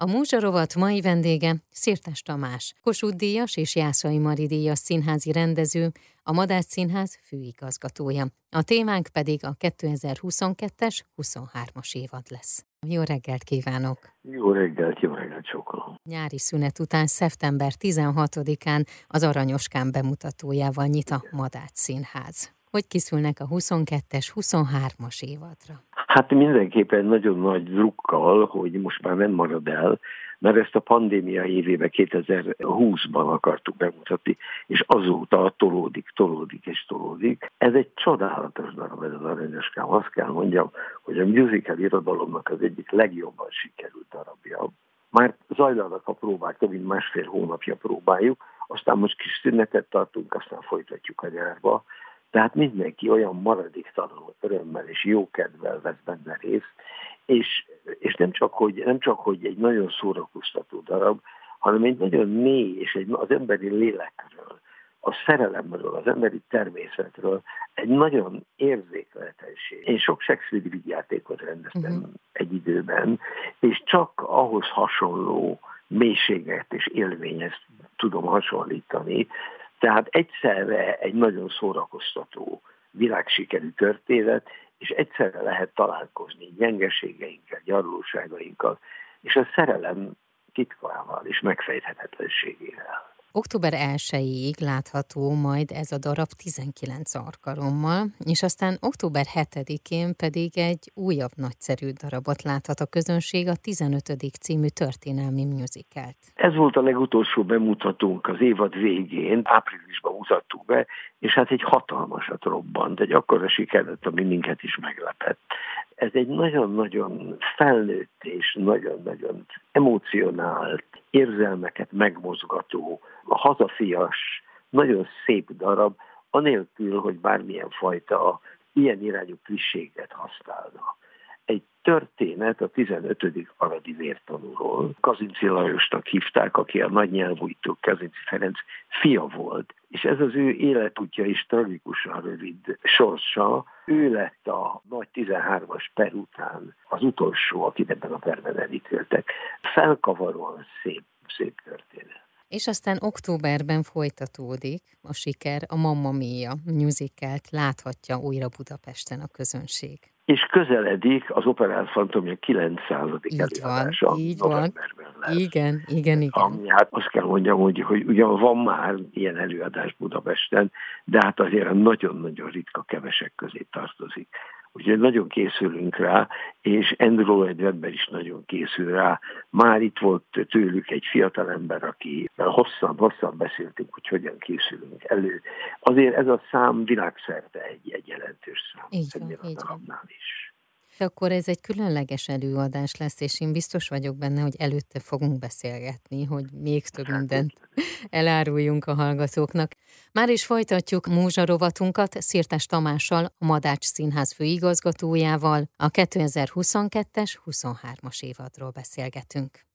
A Múzsarovat mai vendége Szirtes Tamás, Kossuth Díjas és Jászai Mari Díjas színházi rendező, a Madács Színház főigazgatója. A témánk pedig a 2022-es 23-as évad lesz. Jó reggelt kívánok! Jó reggelt, jó reggelt sokalom! Nyári szünet után szeptember 16-án az Aranyoskán bemutatójával nyit a Madács Színház. Hogy készülnek a 22-es, 23-as évadra? Hát mindenképpen nagyon nagy drukkal, hogy most már nem marad el, mert ezt a pandémia évében 2020-ban akartuk bemutatni, és azóta tolódik, tolódik és tolódik. Ez egy csodálatos darab, ez az aranyoskám. Azt kell mondjam, hogy a musical irodalomnak az egyik legjobban sikerült darabja. Már zajlanak a próbák, több mint másfél hónapja próbáljuk, aztán most kis szünetet tartunk, aztán folytatjuk a nyárba, tehát mindenki olyan maradéktalanul örömmel és jókedvel vesz benne részt, és, és nem, csak, hogy, nem csak, hogy egy nagyon szórakoztató darab, hanem egy nagyon mély és egy, az emberi lélekről, a szerelemről, az emberi természetről egy nagyon érzékletesség. Én sok Shakespeare vigyátékot rendeztem uh-huh. egy időben, és csak ahhoz hasonló mélységet és élményet tudom hasonlítani, tehát egyszerre egy nagyon szórakoztató világsikerű történet, és egyszerre lehet találkozni gyengeségeinkkel, gyarlóságainkkal, és a szerelem titkával és megfejthetetlenségével. Október 1-ig látható majd ez a darab 19 arkarommal, és aztán október 7-én pedig egy újabb nagyszerű darabot láthat a közönség, a 15. című történelmi musicalt. Ez volt a legutolsó bemutatónk az évad végén, áprilisban mutattuk be, és hát egy hatalmasat robbant, egy akkora siker lett, ami minket is meglepett. Ez egy nagyon-nagyon felnőtt és nagyon-nagyon emocionált, érzelmeket megmozgató, hazafias, nagyon szép darab, anélkül, hogy bármilyen fajta ilyen irányú klisséget használna. Történet a 15. aradi vértanúról. Kazinci Lajosnak hívták, aki a nagy nyelvújtó Kazinci Ferenc fia volt. És ez az ő életútja is tragikusan rövid sorsa. Ő lett a nagy 13-as per után az utolsó, akit ebben a perben elítéltek. Felkavaróan szép, szép történet. És aztán októberben folytatódik a siker, a Mamma Mia musicalt láthatja újra Budapesten a közönség. És közeledik az Operál Fantomja 900. Így előadása. Van, így van. Lesz. Igen, igen, igen. Ami hát azt kell mondjam, hogy, hogy ugyan van már ilyen előadás Budapesten, de hát azért nagyon-nagyon ritka kevesek közé tartozik. Úgyhogy nagyon készülünk rá, és Andrew Lloyd Webber is nagyon készül rá. Már itt volt tőlük egy fiatal ember, aki hosszan, hosszan beszéltünk, hogy hogyan készülünk elő. Azért ez a szám világszerte egy, egy jelentős szám. Így van, így van. is akkor ez egy különleges előadás lesz, és én biztos vagyok benne, hogy előtte fogunk beszélgetni, hogy még több mindent eláruljunk a hallgatóknak. Már is folytatjuk múzsarovatunkat Szirtes Tamással, a Madács Színház főigazgatójával, a 2022-es 23-as évadról beszélgetünk.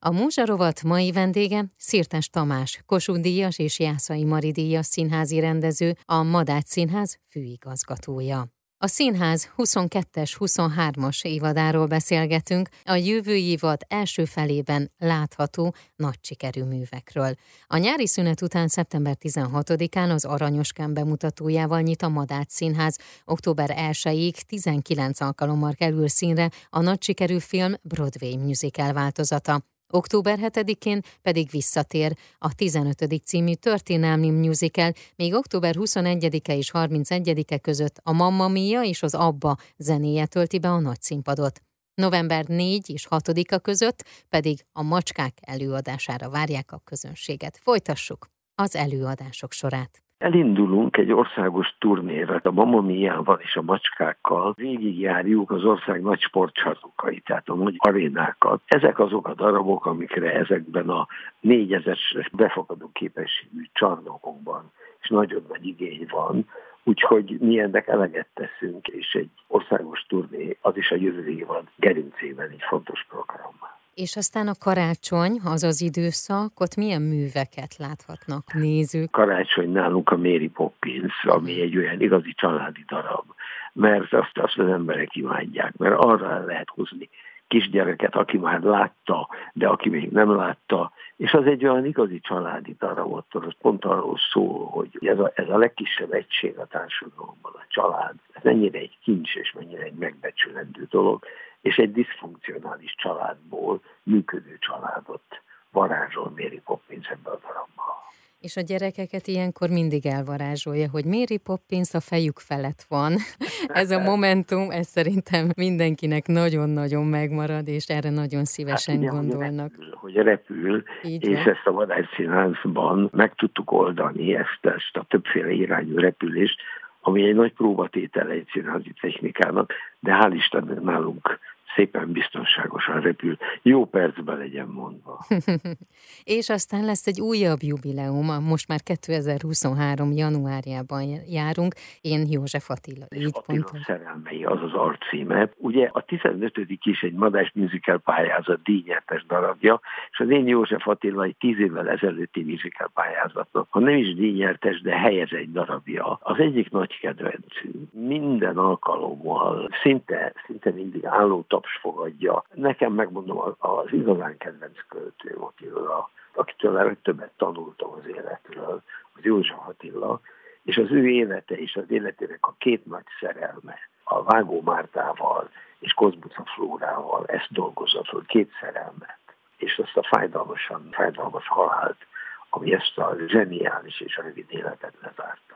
A múzsarovat mai vendége Szirtes Tamás, Kossuth Díjas és Jászai Mari Díjas színházi rendező, a Madács Színház főigazgatója. A színház 22-es, 23-as évadáról beszélgetünk, a jövő évad első felében látható nagy sikerű művekről. A nyári szünet után szeptember 16-án az Aranyoskán bemutatójával nyit a Madács Színház. Október 1-ig 19 alkalommal kerül színre a nagy sikerű film Broadway musical változata. Október 7-én pedig visszatér a 15. című történelmi musical, még október 21-e és 31-e között a Mamma Mia és az Abba zenéje tölti be a nagy színpadot. November 4 és 6-a között pedig a macskák előadására várják a közönséget. Folytassuk az előadások sorát. Elindulunk egy országos turnéra, a mamamiával és a macskákkal végigjárjuk az ország nagy sportcsarnokai, tehát a nagy arénákat. Ezek azok a darabok, amikre ezekben a négyezer befogadó képességű csarnokokban és nagyon nagy igény van, úgyhogy mi ennek eleget teszünk, és egy országos turné, az is a jövő évad gerincében egy fontos program. És aztán a karácsony, az az időszak, ott milyen műveket láthatnak nézők? Karácsony nálunk a Mary Poppins, ami egy olyan igazi családi darab, mert azt, azt az emberek imádják, mert arra lehet hozni kisgyereket, aki már látta, de aki még nem látta, és az egy olyan igazi családi darabot, az pont arról szól, hogy ez a, ez a legkisebb egység a társadalomban, a család, ez mennyire egy kincs és mennyire egy megbecsülendő dolog, és egy diszfunkcionális családból működő családot varázsol Mary Poppins ebbe a darabba. És a gyerekeket ilyenkor mindig elvarázsolja, hogy Mary Poppins a fejük felett van. ez a momentum, ez szerintem mindenkinek nagyon-nagyon megmarad, és erre nagyon szívesen hát, ugye, gondolnak. Hogy repül, Így és van. ezt a vadászszínházban meg tudtuk oldani ezt, ezt a többféle irányú repülést, ami egy nagy próbatétele egy színházi technikának, de hál' Istennek nálunk szépen biztonságosan repül. Jó percben legyen mondva. és aztán lesz egy újabb jubileum, most már 2023. januárjában járunk. Én József Attila. És így Attila pontos. szerelmei, az az arcíme. Ugye a 15. is egy Madás Musical pályázat díjnyertes darabja, és az én József Attila egy tíz évvel ezelőtti musical pályázatnak, ha nem is díjnyertes, de helyez egy darabja. Az egyik nagy kedvencünk. Minden alkalommal, szinte, szinte mindig álló taps fogadja. Nekem megmondom, az igazán kedvenc költő, Attila, akitől a többet tanultam az életről, az József Attila, és az ő élete és az életének a két nagy szerelme, a Vágó Mártával és Kozbuca Flórával ezt dolgozza föl, két szerelmet, és azt a fájdalmasan, fájdalmas halált, ami ezt a zseniális és a rövid életet lezárta.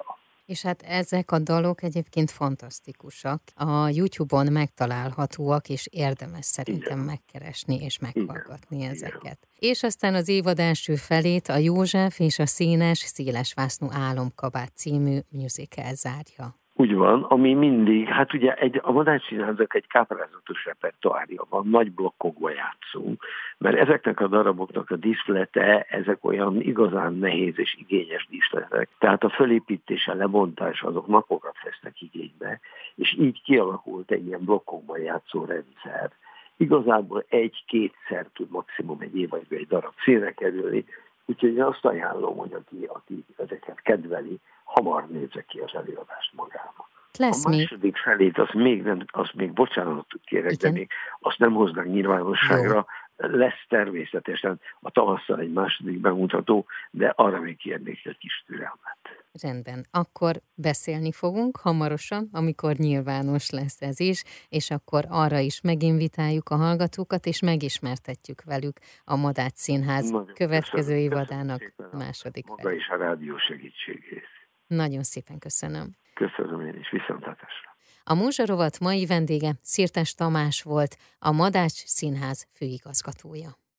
És hát ezek a dalok egyébként fantasztikusak. A YouTube-on megtalálhatóak, és érdemes szerintem Igen. megkeresni és meghallgatni Igen. ezeket. Igen. És aztán az évad első felét a József és a színes, szélesvásznú álomkabát című musical zárja. Úgy van, ami mindig, hát ugye egy, a vadászszínházak egy káprázatos repertoárja van, nagy blokkokba játszunk, mert ezeknek a daraboknak a díszlete, ezek olyan igazán nehéz és igényes díszletek. Tehát a fölépítése, lebontás azok napokat vesznek igénybe, és így kialakult egy ilyen blokkokban játszó rendszer. Igazából egy-kétszer tud maximum egy év vagy egy darab színre kerülni, úgyhogy én azt ajánlom, hogy aki, aki ezeket kedveli, hamar nézze ki az előadást magának. Lesz a második még. felét, azt még, nem, azt még bocsánatot kérek, Igen. de még azt nem hoznak nyilvánosságra. Jó. Lesz természetesen a tavasszal egy második bemutató, de arra még kérnék egy kis türelmet. Rendben, akkor beszélni fogunk hamarosan, amikor nyilvános lesz ez is, és akkor arra is meginvitáljuk a hallgatókat, és megismertetjük velük a Madács Színház Nagyon következő évadának második Maga is a rádió segítségét. Nagyon szépen köszönöm. Köszönöm viszontlátásra. A Múzsarovat mai vendége Szirtes Tamás volt, a Madács Színház főigazgatója.